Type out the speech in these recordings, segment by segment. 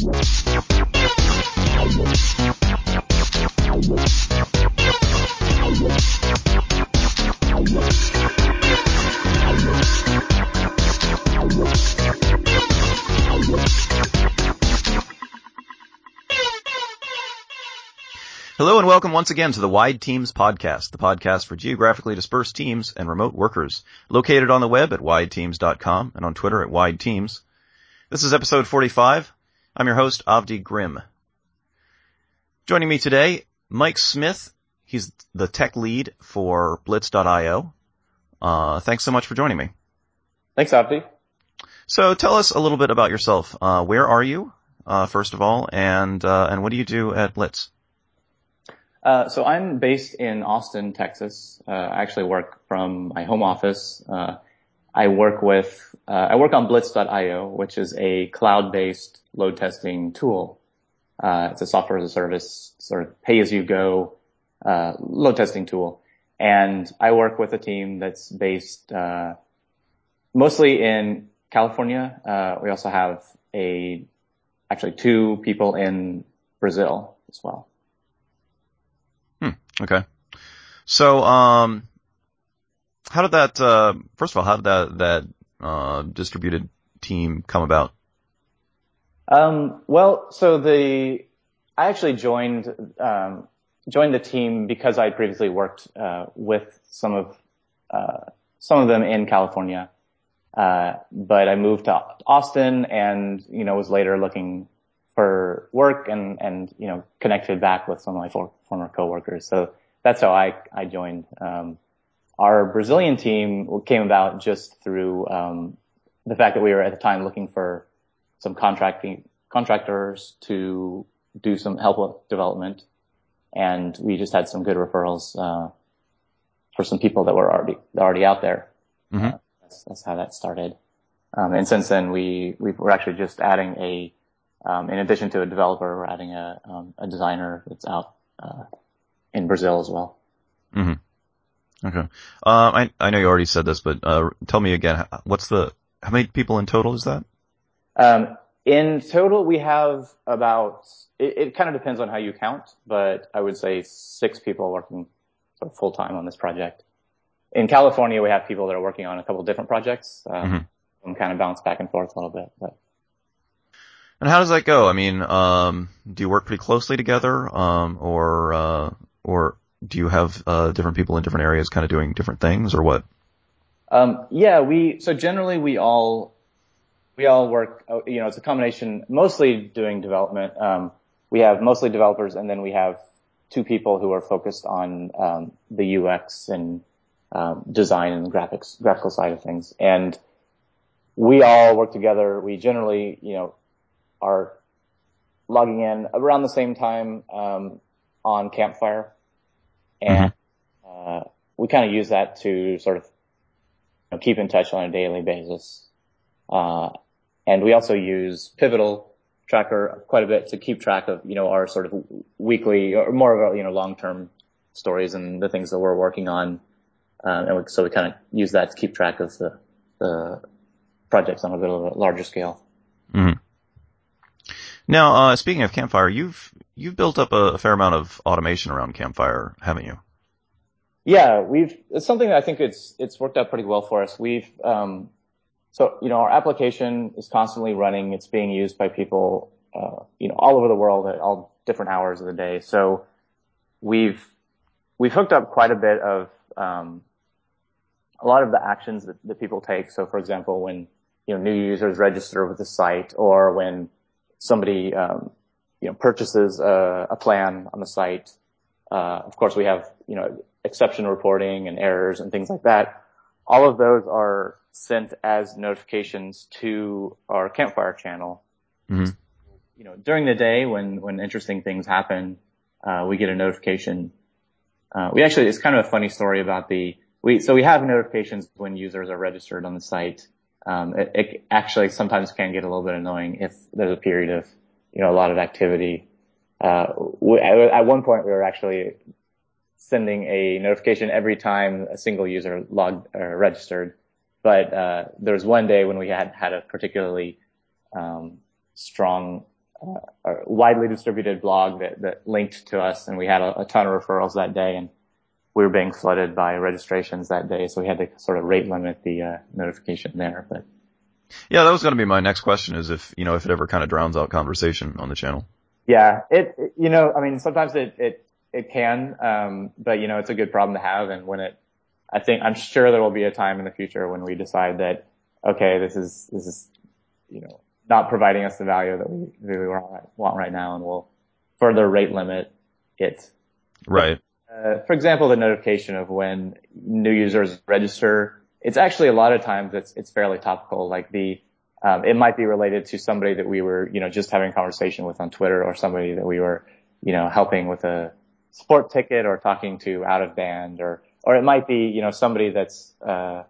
Hello and welcome once again to the Wide Teams podcast, the podcast for geographically dispersed teams and remote workers, located on the web at wideteams.com and on Twitter at wideteams. This is episode 45. I'm your host, Avdi Grimm. Joining me today, Mike Smith. He's the tech lead for Blitz.io. Uh, thanks so much for joining me. Thanks, Avdi. So tell us a little bit about yourself. Uh, where are you, uh, first of all, and uh, and what do you do at Blitz? Uh, so I'm based in Austin, Texas. Uh, I actually work from my home office. Uh, I work with, uh, I work on Blitz.io, which is a cloud-based load testing tool. Uh, it's a software as a service, sort of pay-as-you-go uh, load testing tool. And I work with a team that's based mostly in California. we also have a actually two people in Brazil as well. Okay. So, um, how did that, uh, first of all, how did that, that, uh, distributed team come about? Um, well, so the, I actually joined, um, joined the team because I previously worked, uh, with some of, uh, some of them in California. Uh, but I moved to Austin and, you know, was later looking for work and, and, you know, connected back with some of my for, former coworkers. So that's how I, I joined. Um, our Brazilian team came about just through, um, the fact that we were at the time looking for some contracting, contractors to do some help with development. And we just had some good referrals, uh, for some people that were already, already out there. Mm-hmm. Uh, that's, that's, how that started. Um, and since then we, we were actually just adding a, um, in addition to a developer, we're adding a, um, a designer that's out uh, in Brazil as well. Mm-hmm. Okay. Uh, I I know you already said this, but uh, tell me again. What's the how many people in total is that? Um, in total, we have about. It, it kind of depends on how you count, but I would say six people working sort of full time on this project. In California, we have people that are working on a couple different projects. Um, mm-hmm. And kind of bounce back and forth a little bit, but and how does that go? I mean, um, do you work pretty closely together, um, or uh, or do you have uh, different people in different areas kind of doing different things, or what? Um, yeah, we so generally we all we all work. Uh, you know, it's a combination, mostly doing development. Um, we have mostly developers, and then we have two people who are focused on um, the UX and um, design and graphics, graphical side of things, and we all work together. We generally, you know, are logging in around the same time um, on Campfire, and mm-hmm. uh, we kind of use that to sort of you know, keep in touch on a daily basis. Uh, and we also use Pivotal Tracker quite a bit to keep track of you know our sort of weekly or more of a you know long term stories and the things that we're working on. Um, and we, so we kind of use that to keep track of the, the projects on a bit of a larger scale. Mm-hmm. Now, uh, speaking of Campfire, you've you've built up a, a, fair amount of automation around Campfire, haven't you? Yeah, we've. It's something that I think it's it's worked out pretty well for us. We've um, so you know our application is constantly running. It's being used by people uh, you know all over the world at all different hours of the day. So we've we've hooked up quite a bit of um, a lot of the actions that, that people take. So for example, when you know new users register with the site, or when somebody um, you know purchases a, a, plan on the site. Uh, of course, we have you know exception reporting and errors and things like that. All of those are sent as notifications to our campfire channel. Mm-hmm. You know, during the day when when interesting things happen, uh, we get a notification. Uh, we actually, it's kind of a funny story about the we so we have notifications when users are registered on the site um, it, it, actually sometimes can get a little bit annoying if there's a period of, you know, a lot of activity. Uh, we, at one point we were actually sending a notification every time a single user logged or registered. But, uh, there was one day when we had had a particularly, um, strong, uh, a widely distributed blog that, that linked to us and we had a, a ton of referrals that day and we were being flooded by registrations that day. So we had to sort of rate limit the, uh, notification there, but. Yeah, that was going to be my next question is if, you know, if it ever kind of drowns out conversation on the channel. Yeah, it, it you know, I mean, sometimes it, it, it can, um, but you know, it's a good problem to have. And when it, I think, I'm sure there will be a time in the future when we decide that, okay, this is, this is, you know, not providing us the value that we really want right now and we'll further rate limit it. Right. Uh, for example, the notification of when new users register, it's actually a lot of times it's, it's fairly topical. Like the, um, it might be related to somebody that we were, you know, just having a conversation with on Twitter or somebody that we were, you know, helping with a support ticket or talking to out of band or, or it might be, you know, somebody that's, uh,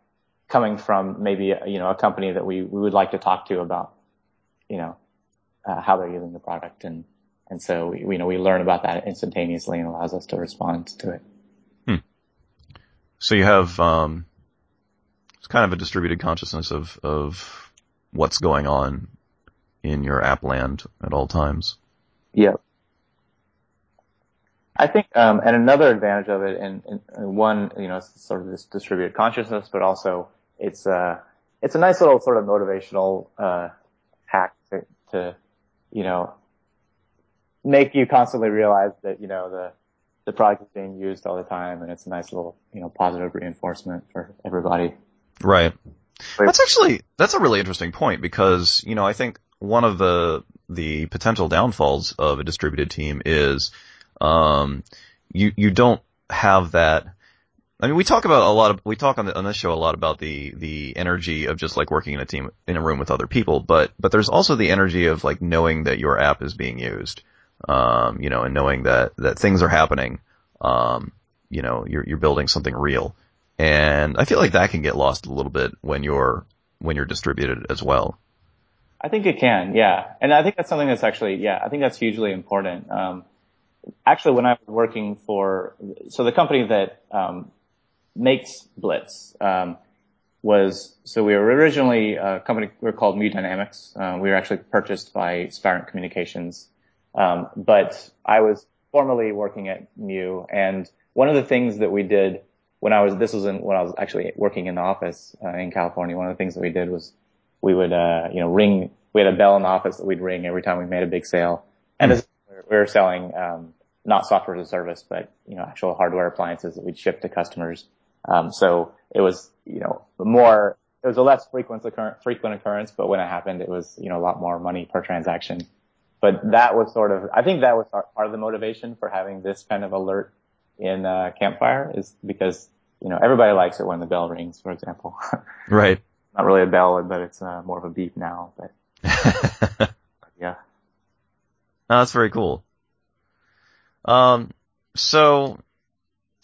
coming from maybe, you know, a company that we, we would like to talk to about, you know, uh, how they're using the product. And, and so we, you know, we learn about that instantaneously and allows us to respond to it. Hmm. So you have, um, it's kind of a distributed consciousness of, of what's going on in your app land at all times. Yeah. I think, um, and another advantage of it, and, and one, you know, it's sort of this distributed consciousness, but also it's, uh, it's a nice little sort of motivational, uh, hack to, to, you know, make you constantly realize that, you know, the, the product is being used all the time and it's a nice little, you know, positive reinforcement for everybody. Right. That's actually, that's a really interesting point because, you know, I think one of the, the potential downfalls of a distributed team is, um, you, you don't have that, I mean, we talk about a lot of, we talk on, the, on this show a lot about the, the energy of just like working in a team, in a room with other people, but, but there's also the energy of like knowing that your app is being used, um, you know, and knowing that, that things are happening, um, you know, you're, you're building something real. And I feel like that can get lost a little bit when you're, when you're distributed as well. I think it can, yeah. And I think that's something that's actually, yeah, I think that's hugely important. Um, actually when I was working for, so the company that, um, makes Blitz, um, was, so we were originally a company, we were called Mu Dynamics. Uh, we were actually purchased by Spirent Communications. Um, but I was formerly working at Mu and one of the things that we did when I was, this was in, when I was actually working in the office, uh, in California, one of the things that we did was we would, uh, you know, ring, we had a bell in the office that we'd ring every time we made a big sale. And mm we were selling, um, not software as a service, but, you know, actual hardware appliances that we'd ship to customers. Um, so it was, you know, more, it was a less frequent, frequent occurrence, but when it happened, it was, you know, a lot more money per transaction. But that was sort of, I think that was part of the motivation for having this kind of alert in, uh, Campfire is because, you know, everybody likes it when the bell rings, for example. Right. Not really a bell, but it's, uh, more of a beep now, but yeah. No, that's very cool. Um, so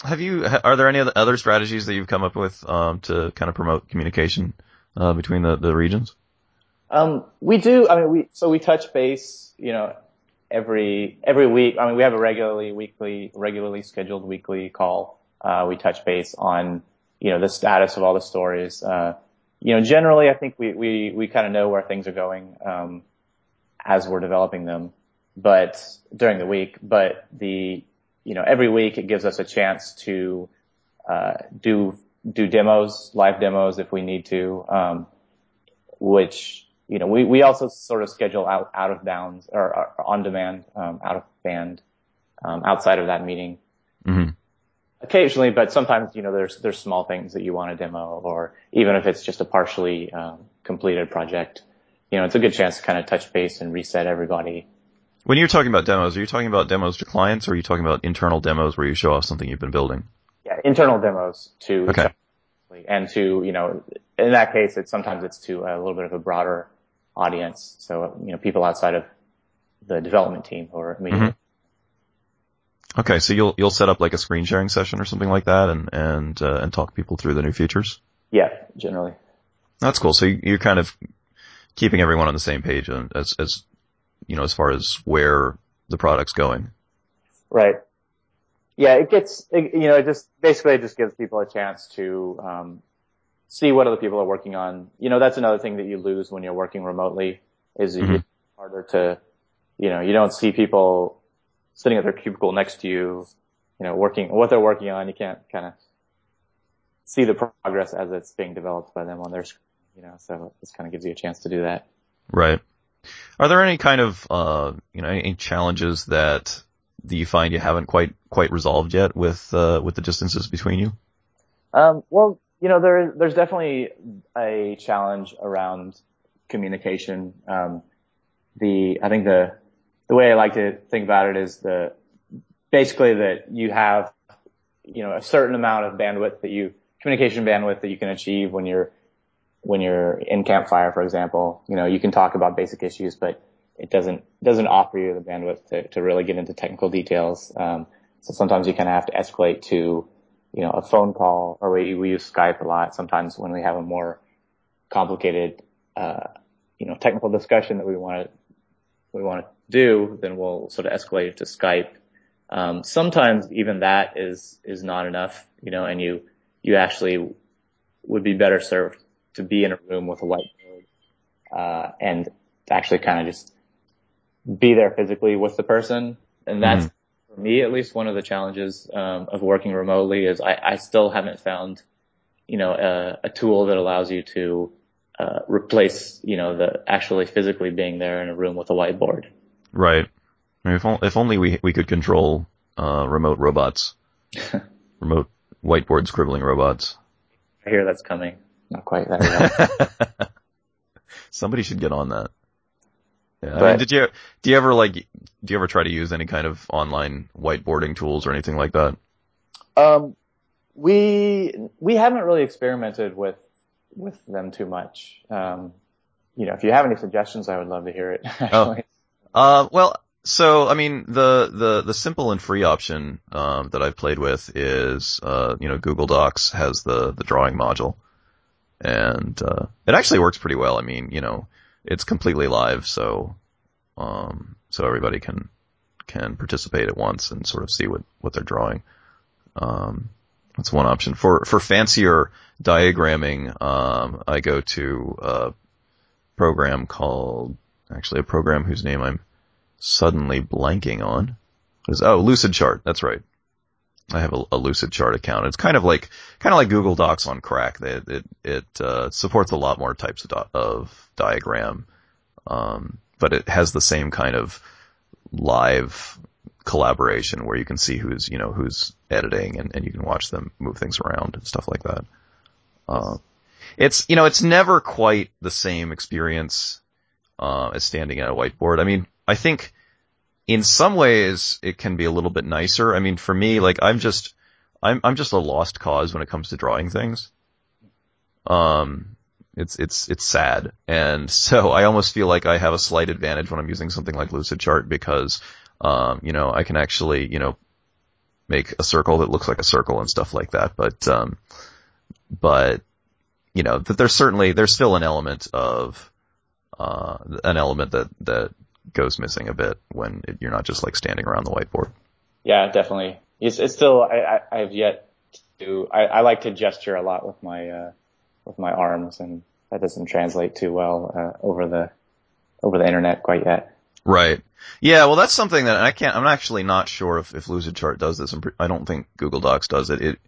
have you, are there any other strategies that you've come up with, um, to kind of promote communication, uh, between the, the regions? Um, we do, I mean, we, so we touch base, you know, every, every week. I mean, we have a regularly weekly, regularly scheduled weekly call. Uh, we touch base on, you know, the status of all the stories. Uh, you know, generally I think we, we, we kind of know where things are going, um, as we're developing them but during the week, but the, you know, every week it gives us a chance to, uh, do, do demos, live demos if we need to, um, which, you know, we, we also sort of schedule out, out of bounds or, or on demand, um, out of band, um, outside of that meeting. Mm-hmm. Occasionally, but sometimes, you know, there's, there's small things that you want to demo or even if it's just a partially, um, completed project, you know, it's a good chance to kind of touch base and reset everybody when you're talking about demos, are you talking about demos to clients or are you talking about internal demos where you show off something you've been building? Yeah, internal demos to, okay. and to, you know, in that case, it's sometimes it's to a little bit of a broader audience. So, you know, people outside of the development team or media. Mm-hmm. Okay, so you'll you'll set up like a screen sharing session or something like that, and and uh, and talk people through the new features. Yeah, generally. That's cool. So you're kind of keeping everyone on the same page as as you know, as far as where the product's going. Right. Yeah, it gets, it, you know, it just basically it just gives people a chance to um, see what other people are working on. You know, that's another thing that you lose when you're working remotely is mm-hmm. it's harder to you know, you don't see people sitting at their cubicle next to you, you know, working, what they're working on. You can't kind of see the progress as it's being developed by them on their screen, you know, so this kind of gives you a chance to do that. Right. Are there any kind of, uh, you know, any challenges that do you find you haven't quite, quite resolved yet with, uh, with the distances between you? Um, well, you know, there, there's definitely a challenge around communication. Um, the, I think the, the way I like to think about it is the, basically that you have, you know, a certain amount of bandwidth that you, communication bandwidth that you can achieve when you're, when you're in campfire, for example. You know, you can talk about basic issues, but it doesn't, doesn't offer you the bandwidth to, to really get into technical details. Um, so sometimes you kind of have to escalate to, you know, a phone call or we, we use Skype a lot sometimes when we have a more complicated, uh, you know, technical discussion that we want to, we want to do, then we'll sort of escalate it to Skype. Um, sometimes even that is, is not enough, you know, and you, you actually would be better served to be in a room with a whiteboard, uh, and actually kind of just be there physically with the person. And that's, mm-hmm. For me, at least one of the challenges, um, of working remotely is I, I still haven't found, you know, a, a tool that allows you to, uh, replace, you know, the actually physically being there in a room with a whiteboard. Right. If, if only we, we could control, uh, remote robots. remote whiteboard scribbling robots. I hear that's coming. Not quite that Somebody should get on that. Yeah. But, I mean, did you, do you ever like, do you ever try to use any kind of online whiteboarding tools or anything like that? Um, we, we haven't really experimented with, with them too much. Um, you know, if you have any suggestions, I would love to hear it. oh. Uh, well, so, I mean, the, the, the simple and free option, um, that I've played with is, uh, you know, Google Docs has the, the drawing module. And, uh, it actually works pretty well. I mean, you know, it's completely live, so, um, so everybody can, can participate at once and sort of see what, what they're drawing. Um, that's one option. For, for fancier diagramming, um, I go to a program called, actually a program whose name I'm suddenly blanking on. Is, oh, Lucidchart. That's right. I have a, a Lucidchart account. It's kind of like, kind of like Google Docs on crack. It, it, it uh, supports a lot more types of, di- of diagram. Um, but it has the same kind of live collaboration where you can see who's, you know, who's editing and, and you can watch them move things around and stuff like that. Uh, it's, you know, it's never quite the same experience, uh, as standing at a whiteboard. I mean, I think in some ways it can be a little bit nicer. I mean, for me, like I'm just, I'm, I'm just a lost cause when it comes to drawing things. Um, it's, it's, it's sad. And so I almost feel like I have a slight advantage when I'm using something like Lucidchart because, um, you know, I can actually, you know, make a circle that looks like a circle and stuff like that. But, um, but, you know, that there's certainly, there's still an element of, uh, an element that, that goes missing a bit when it, you're not just like standing around the whiteboard. Yeah, definitely. It's, it's still, I, I, have yet to, I, I like to gesture a lot with my, uh, with my arms and that doesn't translate too well, uh, over the, over the internet quite yet. Right. Yeah, well that's something that I can't, I'm actually not sure if, if Lucidchart does this. I don't think Google Docs does it. It,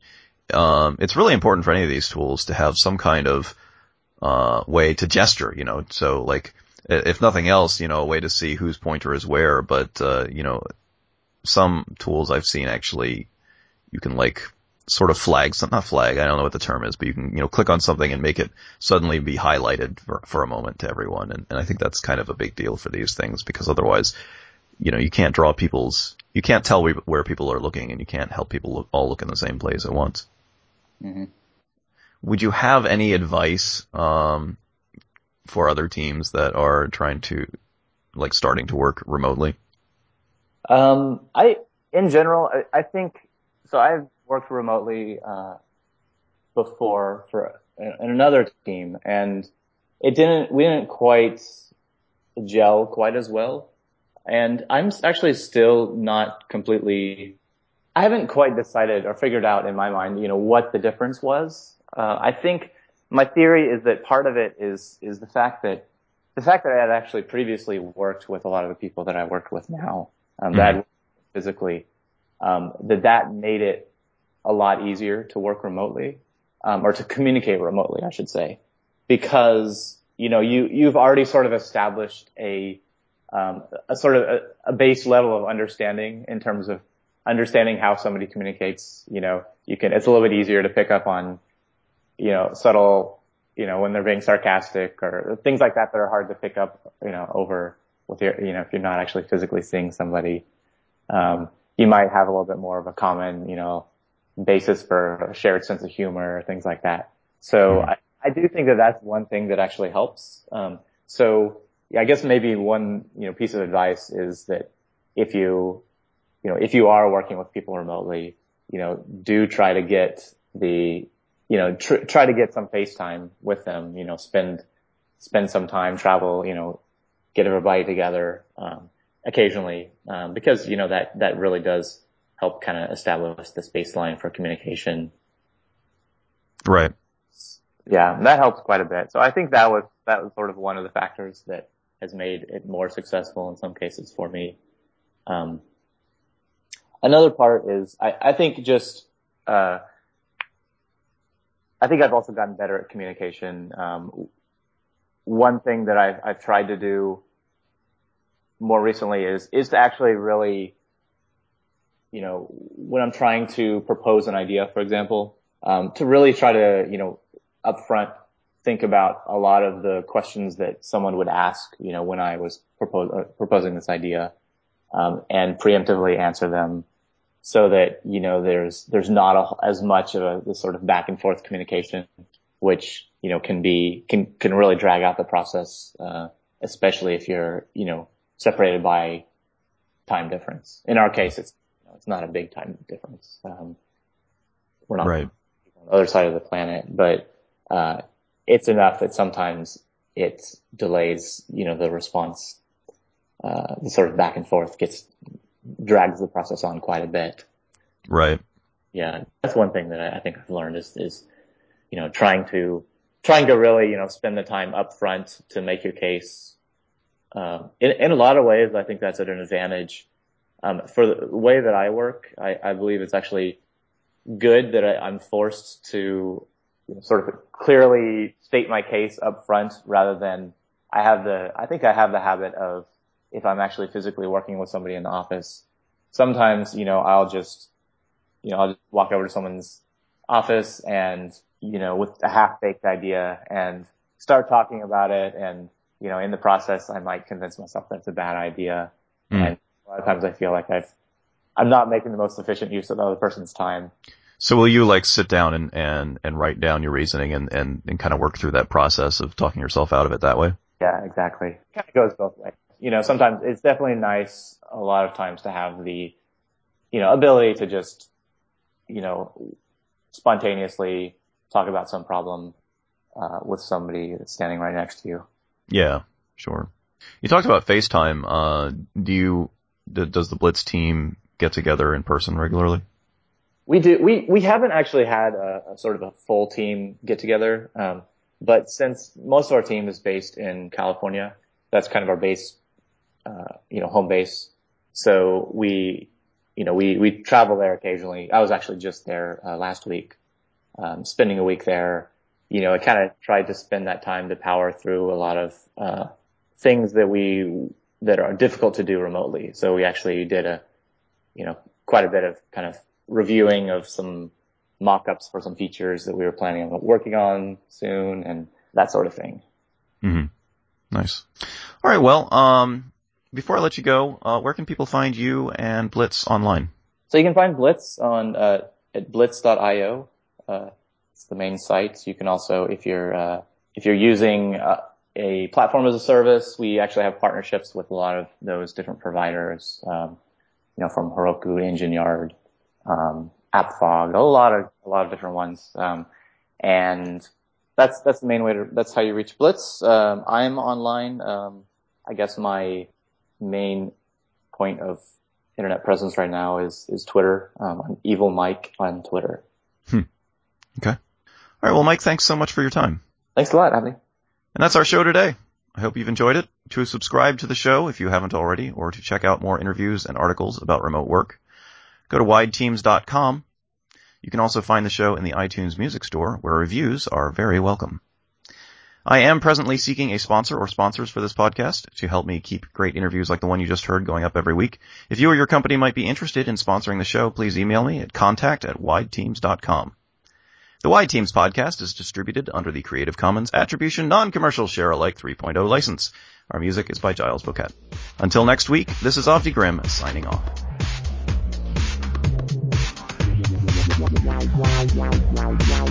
um, it's really important for any of these tools to have some kind of, uh, way to gesture, you know, so like, if nothing else, you know, a way to see whose pointer is where. But uh, you know, some tools I've seen actually, you can like sort of flag, not flag, I don't know what the term is, but you can, you know, click on something and make it suddenly be highlighted for, for a moment to everyone. And, and I think that's kind of a big deal for these things because otherwise, you know, you can't draw people's, you can't tell where people are looking and you can't help people look, all look in the same place at once. Mm-hmm. Would you have any advice, um, for other teams that are trying to, like, starting to work remotely? Um, I, in general, I, I think, so I've worked remotely, uh, before for in another team and it didn't, we didn't quite gel quite as well. And I'm actually still not completely, I haven't quite decided or figured out in my mind, you know, what the difference was. Uh, I think my theory is that part of it is is the fact that the fact that I had actually previously worked with a lot of the people that I worked with now, um, mm-hmm. that physically, um, that that made it a lot easier to work remotely, um, or to communicate remotely, I should say, because you know you you've already sort of established a um, a sort of a, a base level of understanding in terms of understanding how somebody communicates. You know, you can it's a little bit easier to pick up on you know subtle you know when they're being sarcastic or things like that that are hard to pick up you know over with your you know if you're not actually physically seeing somebody. Um, you might have a little bit more of a common, you know, basis for a shared sense of humor, things like that. So mm-hmm. I, I do think that that's one thing that actually helps. Um, so yeah, I guess maybe one, you know, piece of advice is that if you, you know, if you are working with people remotely, you know, do try to get the, you know, tr- try to get some FaceTime with them, you know, spend, spend some time, travel, you know, get everybody together, um, occasionally, um, because, you know, that, that really does help kind of establish this baseline for communication. Right. Yeah, that helps quite a bit. So I think that was, that was sort of one of the factors that has made it more successful in some cases for me. Um, another part is I, I think just, uh, I think I've also gotten better at communication. Um, one thing that I've, I've tried to do more recently is, is to actually really you know, when I'm trying to propose an idea, for example, um, to really try to, you know, upfront think about a lot of the questions that someone would ask, you know, when I was uh, proposing this idea, um, and preemptively answer them so that, you know, there's, there's not a, as much of a, sort of back and forth communication, which, you know, can be, can, can really drag out the process, uh, especially if you're, you know, separated by time difference. In our case, it's it's not a big time difference. Um, we're not right. on the other side of the planet, but, uh, it's enough that sometimes it delays, you know, the response, uh, the sort of back and forth gets, drags the process on quite a bit. Right. Yeah. That's one thing that I think I've learned is, is, you know, trying to, trying to really, you know, spend the time up front to make your case. Um, in, in a lot of ways, I think that's at an advantage um, for the way that I work, I, I believe it's actually good that I, am forced to sort of clearly state my case up front rather than I have the, I think I have the habit of if I'm actually physically working with somebody in the office, sometimes, you know, I'll just, you know, I'll just walk over to someone's office and, you know, with a half baked idea and start talking about it. And, you know, in the process, I might convince myself that's a bad idea. Mm. And a lot of times I feel like I've, I'm not making the most efficient use of the other person's time. So will you like sit down and, and, and write down your reasoning and, and, and kind of work through that process of talking yourself out of it that way? Yeah, exactly. It kind of goes both ways. You know, sometimes it's definitely nice a lot of times to have the, you know, ability to just, you know, spontaneously talk about some problem, uh, with somebody that's standing right next to you. Yeah, sure. You talked about FaceTime. Uh, do you, does the Blitz team get together in person regularly? We do. We we haven't actually had a, a sort of a full team get together, um, but since most of our team is based in California, that's kind of our base, uh, you know, home base. So we, you know, we we travel there occasionally. I was actually just there uh, last week, um, spending a week there. You know, I kind of tried to spend that time to power through a lot of uh, things that we that are difficult to do remotely. So we actually did a, you know, quite a bit of kind of reviewing of some mock-ups for some features that we were planning on working on soon and that sort of thing. Mm-hmm. Nice. All right. Well, um, before I let you go, uh, where can people find you and Blitz online? So you can find Blitz on uh, at blitz.io. Uh, it's the main site. You can also, if you're uh, if you're using uh, a platform as a service. We actually have partnerships with a lot of those different providers, um, you know, from Heroku, Engine Yard, um, AppFog, a lot of a lot of different ones. Um, and that's that's the main way to that's how you reach Blitz. Um, I'm online. Um, I guess my main point of internet presence right now is is Twitter. Um, I'm Evil Mike on Twitter. Hmm. Okay. All right. Well, Mike, thanks so much for your time. Thanks a lot, Avdi. And that's our show today. I hope you've enjoyed it. To subscribe to the show if you haven't already, or to check out more interviews and articles about remote work, go to wideteams.com. You can also find the show in the iTunes Music Store, where reviews are very welcome. I am presently seeking a sponsor or sponsors for this podcast to help me keep great interviews like the one you just heard going up every week. If you or your company might be interested in sponsoring the show, please email me at contact at wideteams.com. The Wide Teams podcast is distributed under the Creative Commons Attribution Non-Commercial Share Alike 3.0 license. Our music is by Giles Bouquet. Until next week, this is Avdi Grimm signing off. Wow, wow, wow, wow,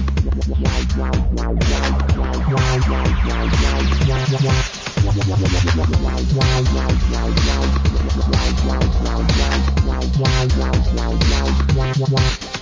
wow, wow.